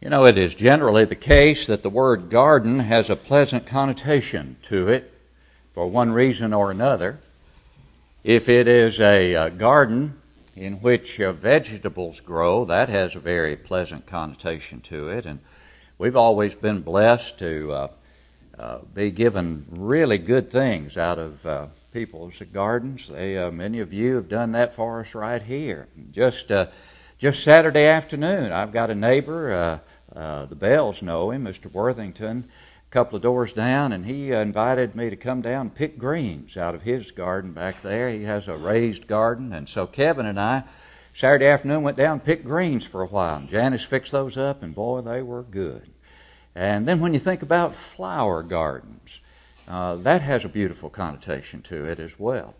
You know, it is generally the case that the word garden has a pleasant connotation to it for one reason or another. If it is a, uh, garden in which uh, vegetables grow, that has a very pleasant connotation to it. And we've always been blessed to uh, uh be given really good things out of uh, people's gardens. They, uh, many of you have done that for us right here. Just, just Saturday afternoon, I've got a neighbor uh, the Bells know him, Mr. Worthington, a couple of doors down, and he uh, invited me to come down and pick greens out of his garden back there. He has a raised garden, and so Kevin and I, Saturday afternoon, went down and picked greens for a while. And Janice fixed those up, and boy, they were good. And then when you think about flower gardens, uh, that has a beautiful connotation to it as well.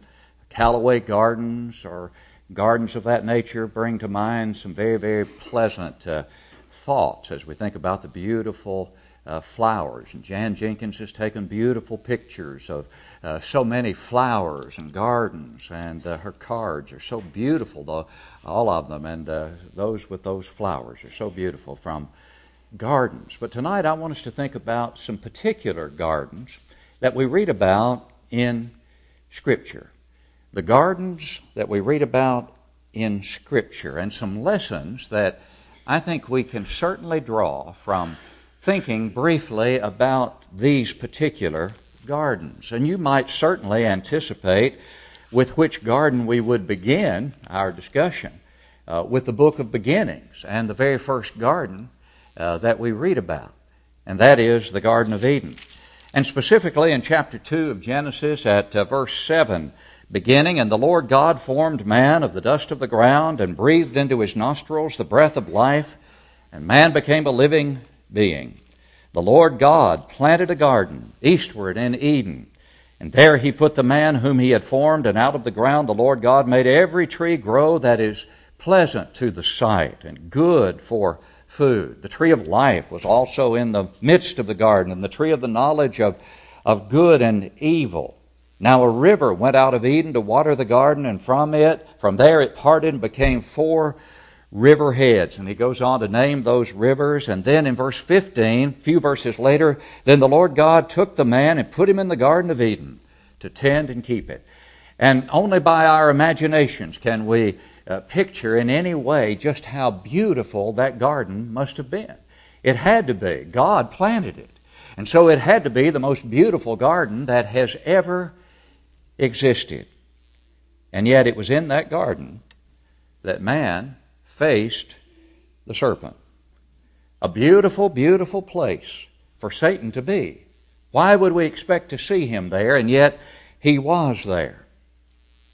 Callaway gardens or gardens of that nature bring to mind some very, very pleasant uh, thoughts as we think about the beautiful uh, flowers. And Jan Jenkins has taken beautiful pictures of uh, so many flowers and gardens, and uh, her cards are so beautiful, though, all of them, and uh, those with those flowers are so beautiful from gardens. But tonight I want us to think about some particular gardens that we read about in Scripture. The gardens that we read about in Scripture, and some lessons that I think we can certainly draw from thinking briefly about these particular gardens. And you might certainly anticipate with which garden we would begin our discussion uh, with the book of beginnings and the very first garden uh, that we read about, and that is the Garden of Eden. And specifically in chapter 2 of Genesis at uh, verse 7, beginning, and the Lord God formed man of the dust of the ground and breathed into his nostrils the breath of life, and man became a living being. The Lord God planted a garden eastward in Eden, and there he put the man whom he had formed, and out of the ground the Lord God made every tree grow that is pleasant to the sight and good for food. The tree of life was also in the midst of the garden, and the tree of the knowledge of, of good and evil. Now a river went out of Eden to water the garden, and from it, from there it parted and became four river heads. And he goes on to name those rivers. And then in verse 15, a few verses later, then the Lord God took the man and put him in the Garden of Eden to tend and keep it. And only by our imaginations can we uh, picture in any way just how beautiful that garden must have been. It had to be. God planted it. And so it had to be the most beautiful garden that has ever existed. And yet it was in that garden that man faced the serpent. A beautiful, beautiful place for Satan to be. Why would we expect to see him there? And yet he was there.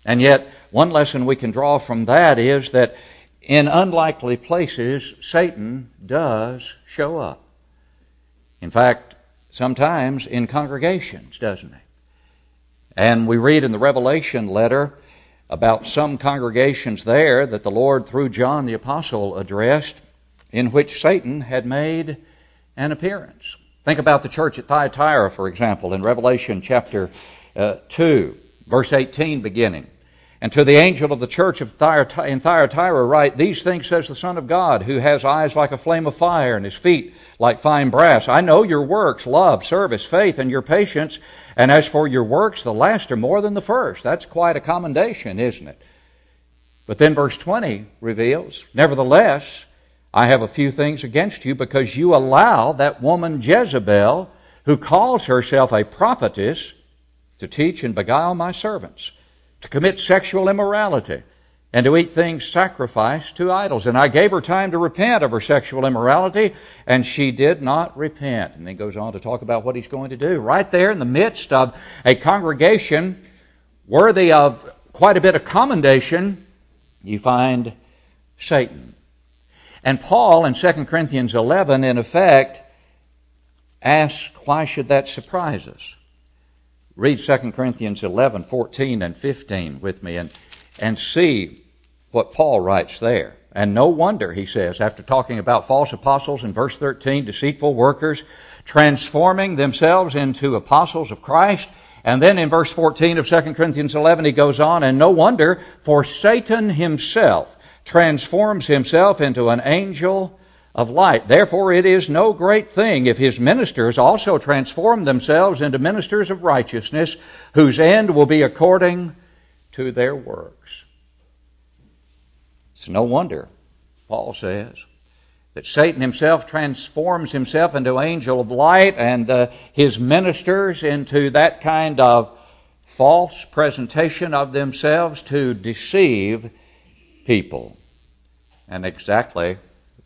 And yet, one lesson we can draw from that is that in unlikely places, Satan does show up. In fact, sometimes in congregations, doesn't he? And we read in the Revelation letter about some congregations there that the Lord, through John the Apostle, addressed, in which Satan had made an appearance. Think about the church at Thyatira, for example, in Revelation chapter uh, 2, verse 18 beginning. And to the angel of the church of Thyatira, in Thyatira write, These things says the Son of God, who has eyes like a flame of fire and his feet like fine brass. I know your works, love, service, faith, and your patience. And as for your works, the last are more than the first. That's quite a commendation, isn't it? But then verse 20 reveals, Nevertheless, I have a few things against you because you allow that woman Jezebel, who calls herself a prophetess, to teach and beguile my servants to commit sexual immorality, and to eat things sacrificed to idols. And I gave her time to repent of her sexual immorality, and she did not repent. And then goes on to talk about what he's going to do. Right there in the midst of a congregation worthy of quite a bit of commendation, you find Satan. And Paul in 2 Corinthians 11, in effect, asks, why should that surprise us? Read 2 Corinthians 11, 14, and 15 with me and, and see what Paul writes there. And no wonder, he says, after talking about false apostles in verse 13, deceitful workers, transforming themselves into apostles of Christ. And then in verse 14 of 2 Corinthians 11, he goes on, and no wonder, for Satan himself transforms himself into an angel of light. Therefore, it is no great thing if his ministers also transform themselves into ministers of righteousness, whose end will be according to their works. It's no wonder, Paul says, that Satan himself transforms himself into angel of light and uh, his ministers into that kind of false presentation of themselves to deceive people. And exactly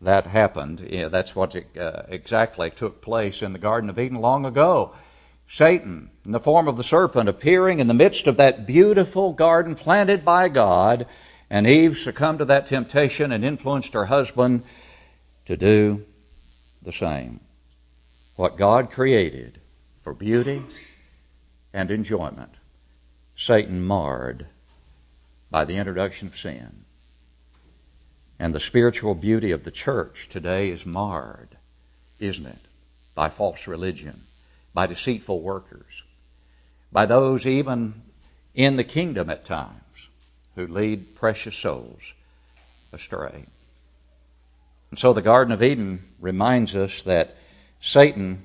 that happened. Yeah, that's what uh, exactly took place in the Garden of Eden long ago. Satan, in the form of the serpent, appearing in the midst of that beautiful garden planted by God, and Eve succumbed to that temptation and influenced her husband to do the same. What God created for beauty and enjoyment, Satan marred by the introduction of sin. And the spiritual beauty of the church today is marred, isn't it? By false religion, by deceitful workers, by those even in the kingdom at times who lead precious souls astray. And so the Garden of Eden reminds us that Satan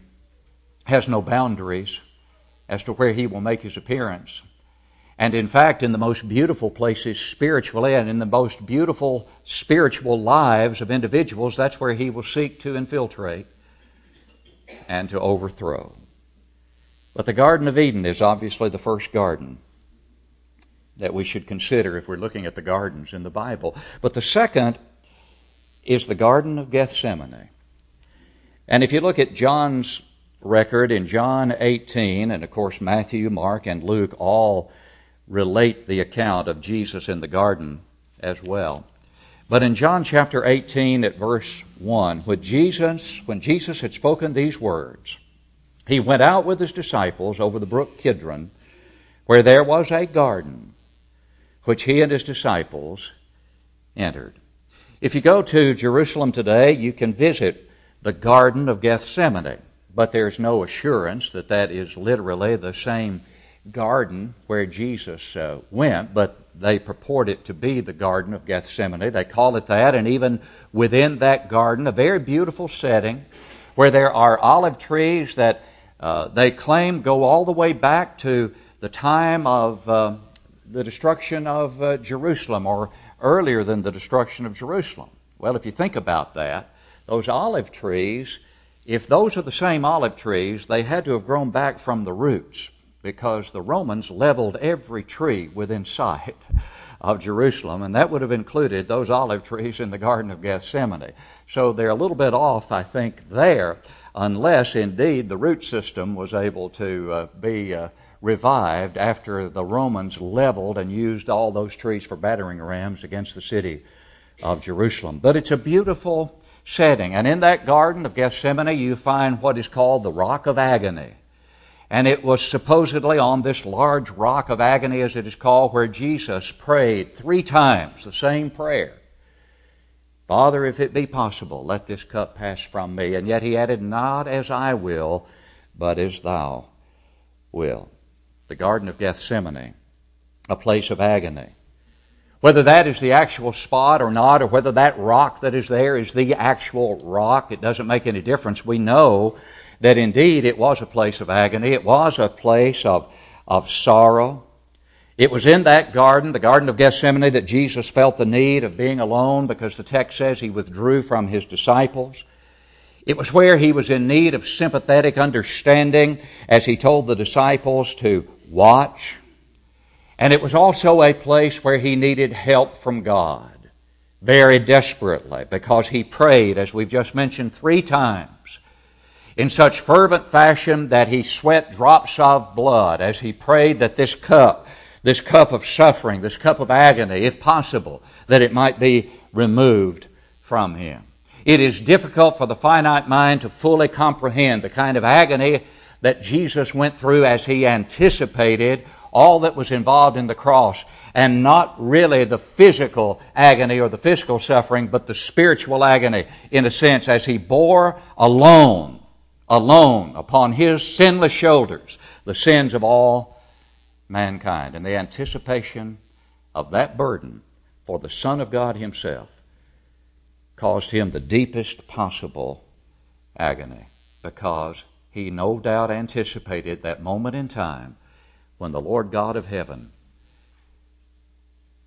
has no boundaries as to where he will make his appearance. And in fact, in the most beautiful places spiritually and in the most beautiful spiritual lives of individuals, that's where he will seek to infiltrate and to overthrow. But the Garden of Eden is obviously the first garden that we should consider if we're looking at the gardens in the Bible. But the second is the Garden of Gethsemane. And if you look at John's record in John 18, and of course Matthew, Mark, and Luke all relate the account of Jesus in the garden as well. But in John chapter 18 at verse 1, when Jesus, when Jesus had spoken these words, he went out with his disciples over the brook Kidron, where there was a garden, which he and his disciples entered. If you go to Jerusalem today, you can visit the Garden of Gethsemane, but there's no assurance that that is literally the same garden where Jesus uh, went, but they purport it to be the Garden of Gethsemane. They call it that, and even within that garden, a very beautiful setting where there are olive trees that uh, they claim go all the way back to the time of uh, the destruction of uh, Jerusalem or earlier than the destruction of Jerusalem. Well, if you think about that, those olive trees, if those are the same olive trees, they had to have grown back from the roots because the Romans leveled every tree within sight of Jerusalem, and that would have included those olive trees in the Garden of Gethsemane. So they're a little bit off, I think, there, unless indeed the root system was able to uh, be uh, revived after the Romans leveled and used all those trees for battering rams against the city of Jerusalem. But it's a beautiful setting, and in that Garden of Gethsemane, you find what is called the Rock of Agony. And it was supposedly on this large rock of agony, as it is called, where Jesus prayed three times the same prayer Father, if it be possible, let this cup pass from me. And yet he added, Not as I will, but as thou will. The Garden of Gethsemane, a place of agony. Whether that is the actual spot or not, or whether that rock that is there is the actual rock, it doesn't make any difference. We know that indeed it was a place of agony, it was a place of, of sorrow. It was in that garden, the Garden of Gethsemane, that Jesus felt the need of being alone because the text says he withdrew from his disciples. It was where he was in need of sympathetic understanding as he told the disciples to watch. And it was also a place where he needed help from God very desperately because he prayed, as we've just mentioned, three times in such fervent fashion that he sweat drops of blood as he prayed that this cup, this cup of suffering, this cup of agony, if possible, that it might be removed from him. It is difficult for the finite mind to fully comprehend the kind of agony that Jesus went through as he anticipated all that was involved in the cross, and not really the physical agony or the physical suffering, but the spiritual agony, in a sense, as he bore alone alone upon his sinless shoulders the sins of all mankind. And the anticipation of that burden for the Son of God himself caused him the deepest possible agony because he no doubt anticipated that moment in time when the Lord God of heaven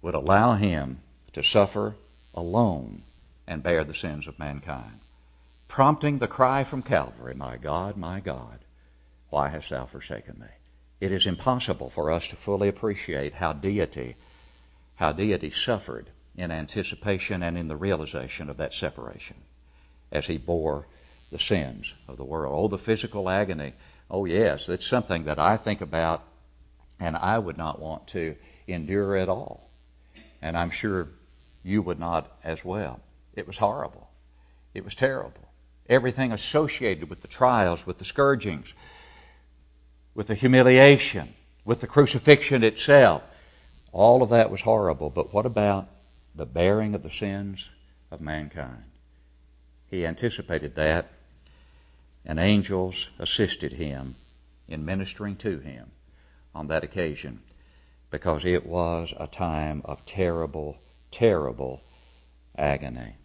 would allow him to suffer alone and bear the sins of mankind, prompting the cry from Calvary, My God, my God, why hast thou forsaken me? It is impossible for us to fully appreciate how deity, how deity suffered in anticipation and in the realization of that separation as he bore the sins of the world. Oh, the physical agony. Oh, yes, it's something that I think about and I would not want to endure at all. And I'm sure you would not as well. It was horrible. It was terrible. Everything associated with the trials, with the scourgings, with the humiliation, with the crucifixion itself, all of that was horrible. But what about the bearing of the sins of mankind? He anticipated that, and angels assisted him in ministering to him on that occasion because it was a time of terrible, terrible agony.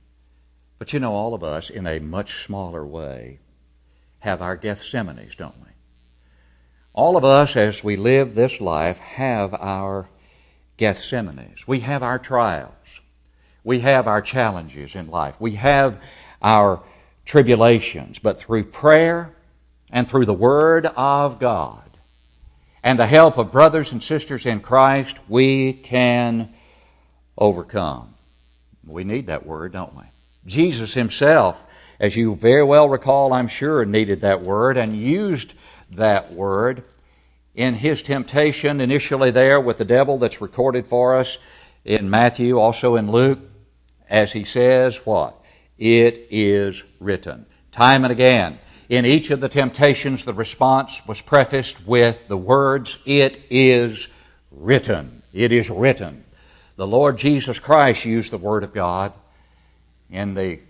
But you know, all of us, in a much smaller way, have our Gethsemanes, don't we? All of us, as we live this life, have our Gethsemanes. We have our trials. We have our challenges in life. We have our tribulations. But through prayer and through the Word of God, and the help of brothers and sisters in Christ, we can overcome. We need that word, don't we? Jesus himself, as you very well recall, I'm sure, needed that word and used that word in his temptation, initially there with the devil, that's recorded for us in Matthew, also in Luke, as he says, What? It is written. Time and again, in each of the temptations, the response was prefaced with the words, It is written. It is written. The Lord Jesus Christ used the Word of God in the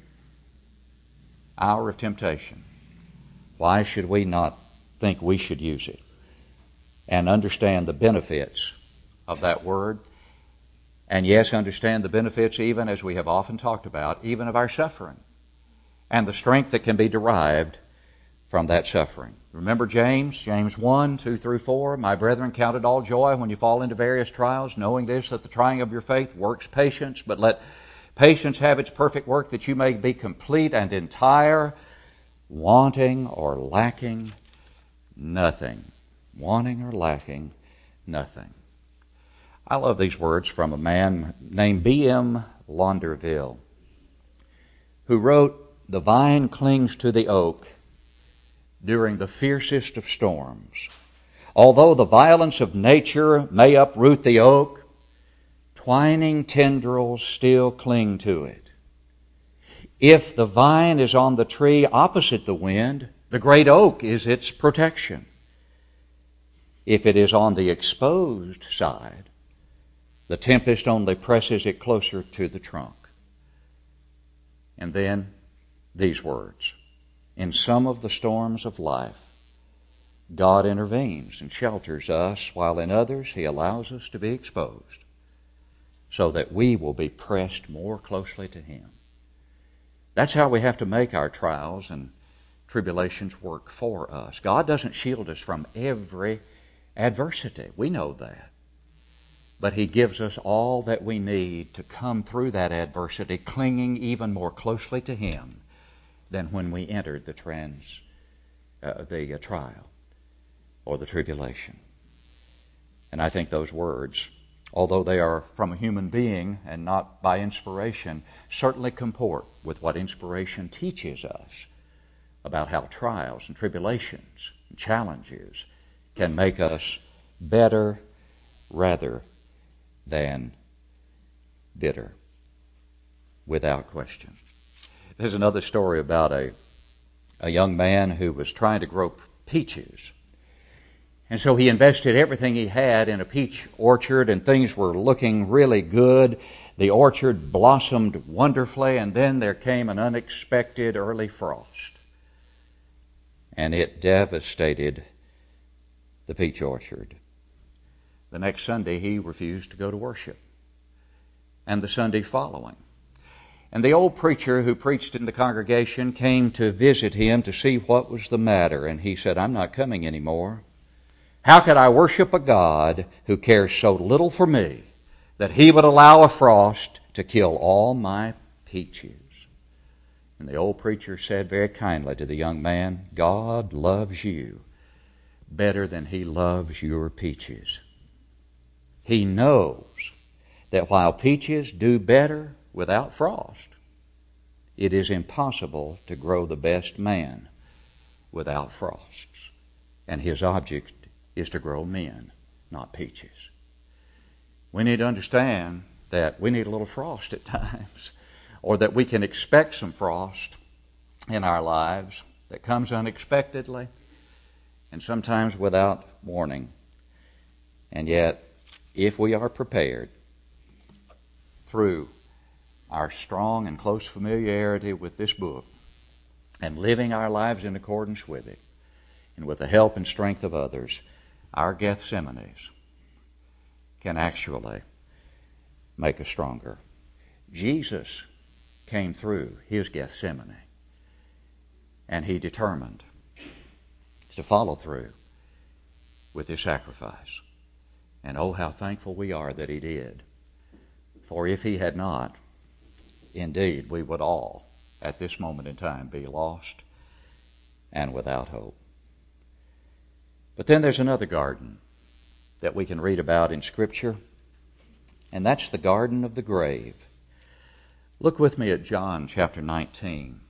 hour of temptation. Why should we not think we should use it and understand the benefits of that Word? And yes, understand the benefits, even as we have often talked about, even of our suffering and the strength that can be derived from that suffering. Remember James, James 1, 2 through 4. My brethren, count it all joy when you fall into various trials, knowing this, that the trying of your faith works patience, but let patience have its perfect work, that you may be complete and entire, wanting or lacking nothing. Wanting or lacking nothing. I love these words from a man named B.M. Launderville, who wrote, The vine clings to the oak during the fiercest of storms. Although the violence of nature may uproot the oak, twining tendrils still cling to it. If the vine is on the tree opposite the wind, the great oak is its protection. If it is on the exposed side, the tempest only presses it closer to the trunk. And then these words in some of the storms of life, God intervenes and shelters us, while in others He allows us to be exposed so that we will be pressed more closely to Him. That's how we have to make our trials and tribulations work for us. God doesn't shield us from every adversity. We know that. But He gives us all that we need to come through that adversity, clinging even more closely to Him than when we entered the trans, uh, the uh, trial or the tribulation. And I think those words, although they are from a human being and not by inspiration, certainly comport with what inspiration teaches us about how trials and tribulations and challenges can make us better rather than bitter, without question. There's another story about a, a young man who was trying to grow peaches. And so he invested everything he had in a peach orchard, and things were looking really good. The orchard blossomed wonderfully, and then there came an unexpected early frost. And it devastated the peach orchard. The next Sunday, he refused to go to worship. And the Sunday following. And the old preacher who preached in the congregation came to visit him to see what was the matter. And he said, I'm not coming anymore. How could I worship a God who cares so little for me that he would allow a frost to kill all my peaches? And the old preacher said very kindly to the young man, God loves you better than he loves your peaches. He knows that while peaches do better without frost, it is impossible to grow the best man without frosts. And his object is to grow men, not peaches. We need to understand that we need a little frost at times, or that we can expect some frost in our lives that comes unexpectedly and sometimes without warning. And yet, if we are prepared through our strong and close familiarity with this book and living our lives in accordance with it, and with the help and strength of others, our Gethsemanes can actually make us stronger. Jesus came through his Gethsemane, and he determined to follow through with his sacrifice. And oh, how thankful we are that he did. For if he had not, indeed, we would all, at this moment in time, be lost and without hope. But then there's another garden that we can read about in Scripture, and that's the garden of the grave. Look with me at John chapter 19.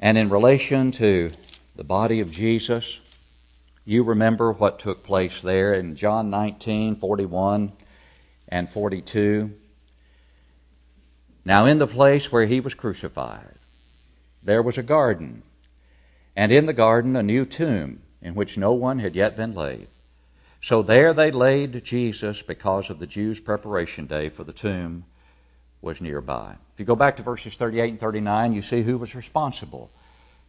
And in relation to the body of Jesus, you remember what took place there in John 19 41 and 42. Now, in the place where he was crucified, there was a garden, and in the garden a new tomb in which no one had yet been laid. So there they laid Jesus because of the Jews' preparation day for the tomb was nearby. If you go back to verses 38 and 39, you see who was responsible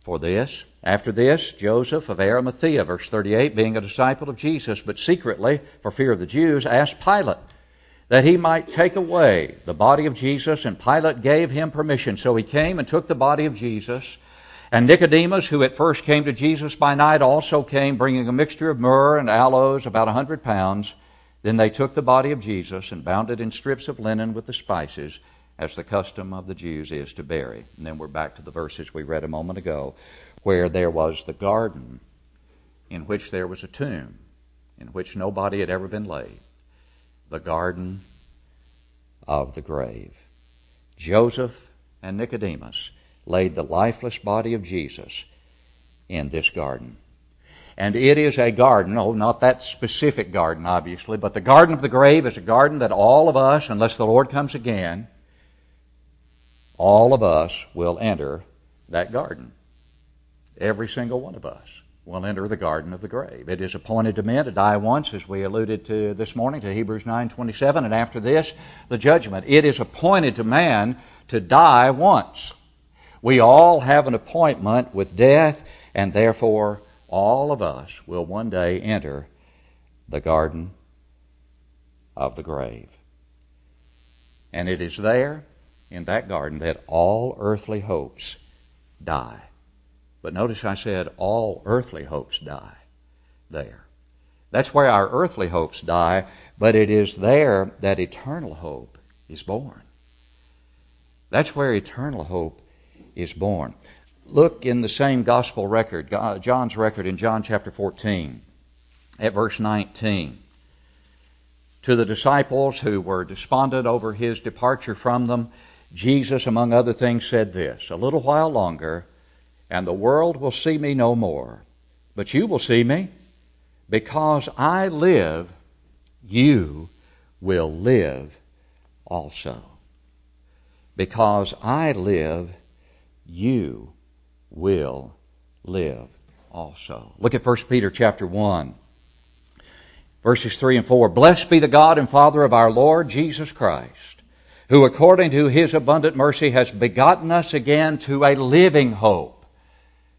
for this. After this, Joseph of Arimathea, verse 38, being a disciple of Jesus, but secretly, for fear of the Jews, asked Pilate that he might take away the body of Jesus, and Pilate gave him permission. So he came and took the body of Jesus. And Nicodemus, who at first came to Jesus by night, also came, bringing a mixture of myrrh and aloes, about a hundred pounds. Then they took the body of Jesus and bound it in strips of linen with the spices as the custom of the Jews is to bury. And then we're back to the verses we read a moment ago, where there was the garden in which there was a tomb in which nobody had ever been laid, the garden of the grave. Joseph and Nicodemus laid the lifeless body of Jesus in this garden. And it is a garden, oh, not that specific garden, obviously, but the garden of the grave is a garden that all of us, unless the Lord comes again, all of us will enter that garden. Every single one of us will enter the garden of the grave. It is appointed to men to die once, as we alluded to this morning to Hebrews 9:27, and after this, the judgment. It is appointed to man to die once. We all have an appointment with death, and therefore all of us will one day enter the garden of the grave. And it is there in that garden that all earthly hopes die. But notice I said all earthly hopes die there. That's where our earthly hopes die, but it is there that eternal hope is born. That's where eternal hope is born. Look in the same gospel record, John's record in John chapter 14, at verse 19. To the disciples who were despondent over his departure from them, Jesus, among other things, said this A little while longer, and the world will see me no more. But you will see me. Because I live, you will live also. Because I live, you will live also. Look at 1 Peter chapter 1, verses 3 and 4. Blessed be the God and Father of our Lord Jesus Christ who according to his abundant mercy has begotten us again to a living hope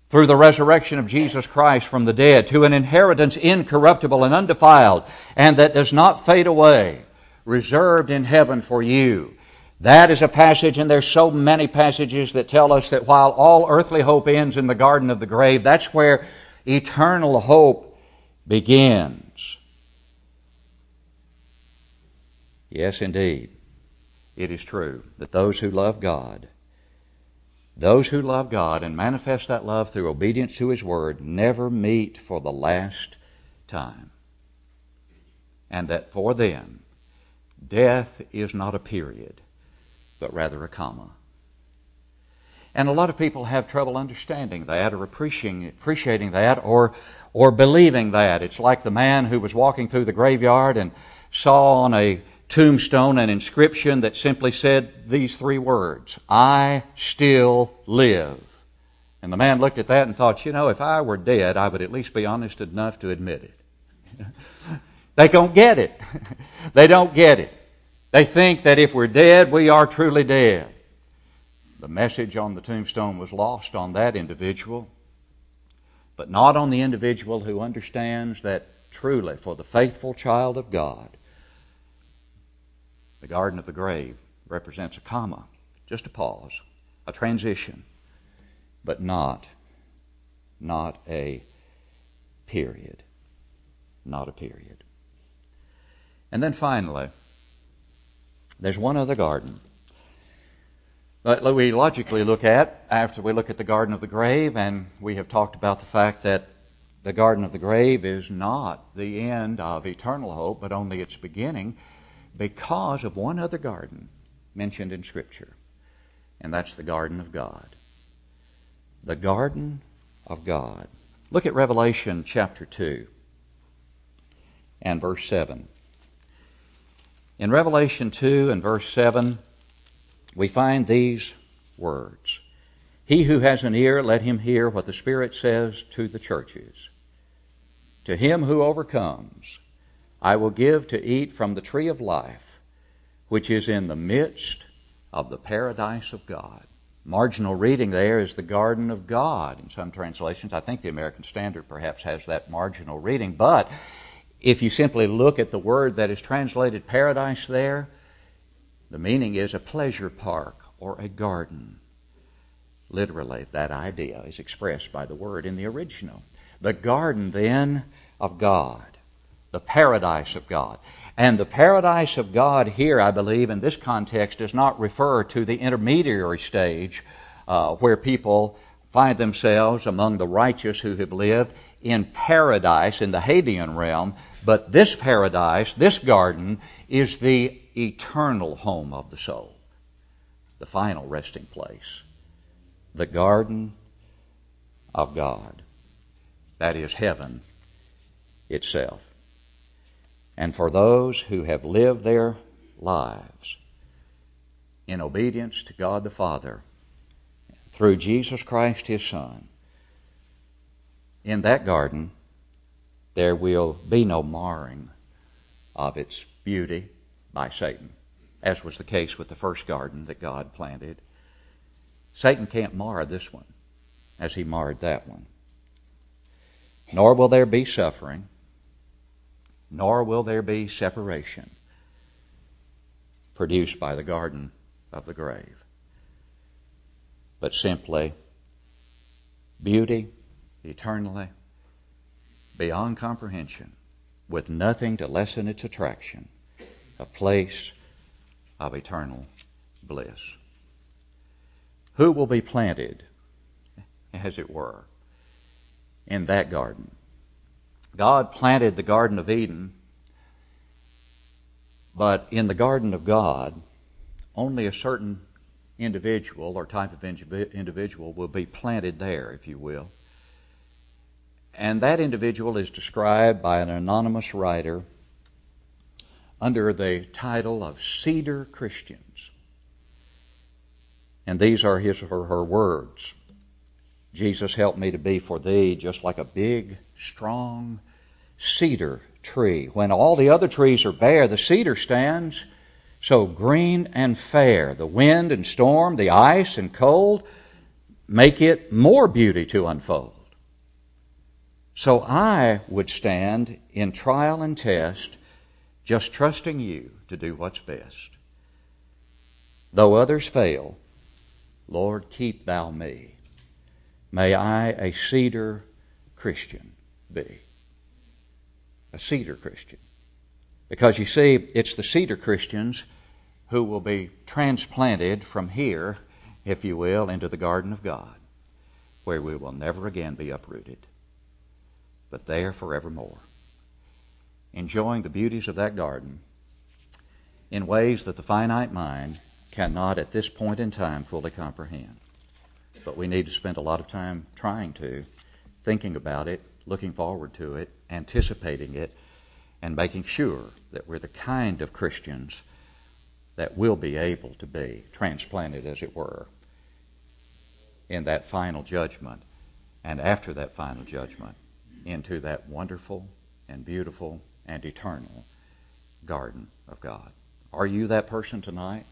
through the resurrection of Jesus Christ from the dead, to an inheritance incorruptible and undefiled, and that does not fade away, reserved in heaven for you. That is a passage, and there's so many passages that tell us that while all earthly hope ends in the garden of the grave, that's where eternal hope begins. Yes, indeed, it is true that those who love God, those who love God and manifest that love through obedience to His Word, never meet for the last time. And that for them, death is not a period but rather a comma. And a lot of people have trouble understanding that or appreciating, that or, or believing that. It's like the man who was walking through the graveyard and saw on a tombstone an inscription that simply said these three words I still live. And the man looked at that and thought, you know, if I were dead, I would at least be honest enough to admit it. they don't get it. they don't get it. They think that if we're dead, we are truly dead. The message on the tombstone was lost on that individual, but not on the individual who understands that truly, for the faithful child of God, the garden of the grave represents a comma, just a pause, a transition, but not, not a period. Not a period. And then finally, there's one other garden that we logically look at after we look at the Garden of the Grave, and we have talked about the fact that the Garden of the Grave is not the end of eternal hope, but only its beginning because of one other garden mentioned in Scripture, and that's the Garden of God. The Garden of God. Look at Revelation chapter 2 and verse 7. In Revelation 2 and verse 7, we find these words He who has an ear, let him hear what the Spirit says to the churches. To him who overcomes, I will give to eat from the tree of life, which is in the midst of the paradise of God. Marginal reading there is the garden of God in some translations. I think the American Standard perhaps has that marginal reading, but if you simply look at the word that is translated paradise there, the meaning is a pleasure park or a garden. Literally, that idea is expressed by the word in the original. The garden, then, of God, the paradise of God. And the paradise of God here, I believe, in this context, does not refer to the intermediary stage uh, where people find themselves among the righteous who have lived in paradise in the Hadean realm, but this paradise, this garden, is the eternal home of the soul, the final resting place, the garden of God. That is heaven itself. And for those who have lived their lives in obedience to God the Father through Jesus Christ, His Son, in that garden, there will be no marring of its beauty by Satan, as was the case with the first garden that God planted. Satan can't mar this one as he marred that one. Nor will there be suffering, nor will there be separation produced by the garden of the grave, but simply beauty eternally beyond comprehension, with nothing to lessen its attraction, a place of eternal bliss. Who will be planted, as it were, in that garden? God planted the Garden of Eden, but in the Garden of God, only a certain individual or type of individual will be planted there, if you will. And that individual is described by an anonymous writer under the title of Cedar Christians. And these are his or her words Jesus, help me to be for thee just like a big, strong cedar tree. When all the other trees are bare, the cedar stands so green and fair. The wind and storm, the ice and cold make it more beauty to unfold. So I would stand in trial and test, just trusting you to do what's best. Though others fail, Lord, keep thou me. May I a cedar Christian be. A cedar Christian. Because you see, it's the cedar Christians who will be transplanted from here, if you will, into the garden of God, where we will never again be uprooted, but there forevermore, enjoying the beauties of that garden in ways that the finite mind cannot at this point in time fully comprehend. But we need to spend a lot of time trying to, thinking about it, looking forward to it, anticipating it, and making sure that we're the kind of Christians that will be able to be transplanted, as it were, in that final judgment, and after that final judgment, into that wonderful and beautiful and eternal garden of God. Are you that person tonight?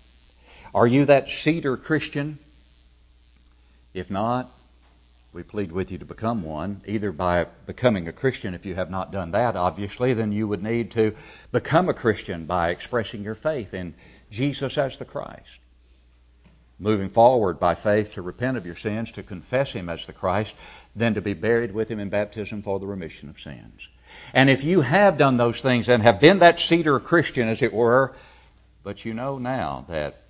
Are you that cedar Christian? If not, we plead with you to become one, either by becoming a Christian. If you have not done that, obviously, then you would need to become a Christian by expressing your faith in Jesus as the Christ. Moving forward by faith to repent of your sins, to confess Him as the Christ, then to be buried with Him in baptism for the remission of sins. And if you have done those things and have been that cedar Christian, as it were, but you know now that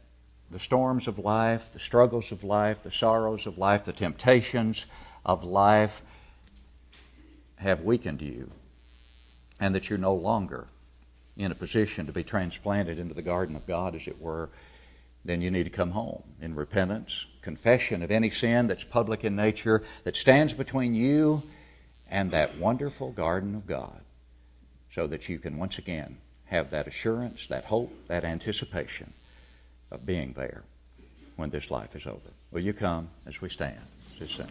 the storms of life, the struggles of life, the sorrows of life, the temptations of life have weakened you, and that you're no longer in a position to be transplanted into the garden of God, as it were, then you need to come home in repentance, confession of any sin that's public in nature that stands between you and that wonderful garden of God, so that you can once again have that assurance, that hope, that anticipation of being there when this life is over. Will you come as we stand to sing?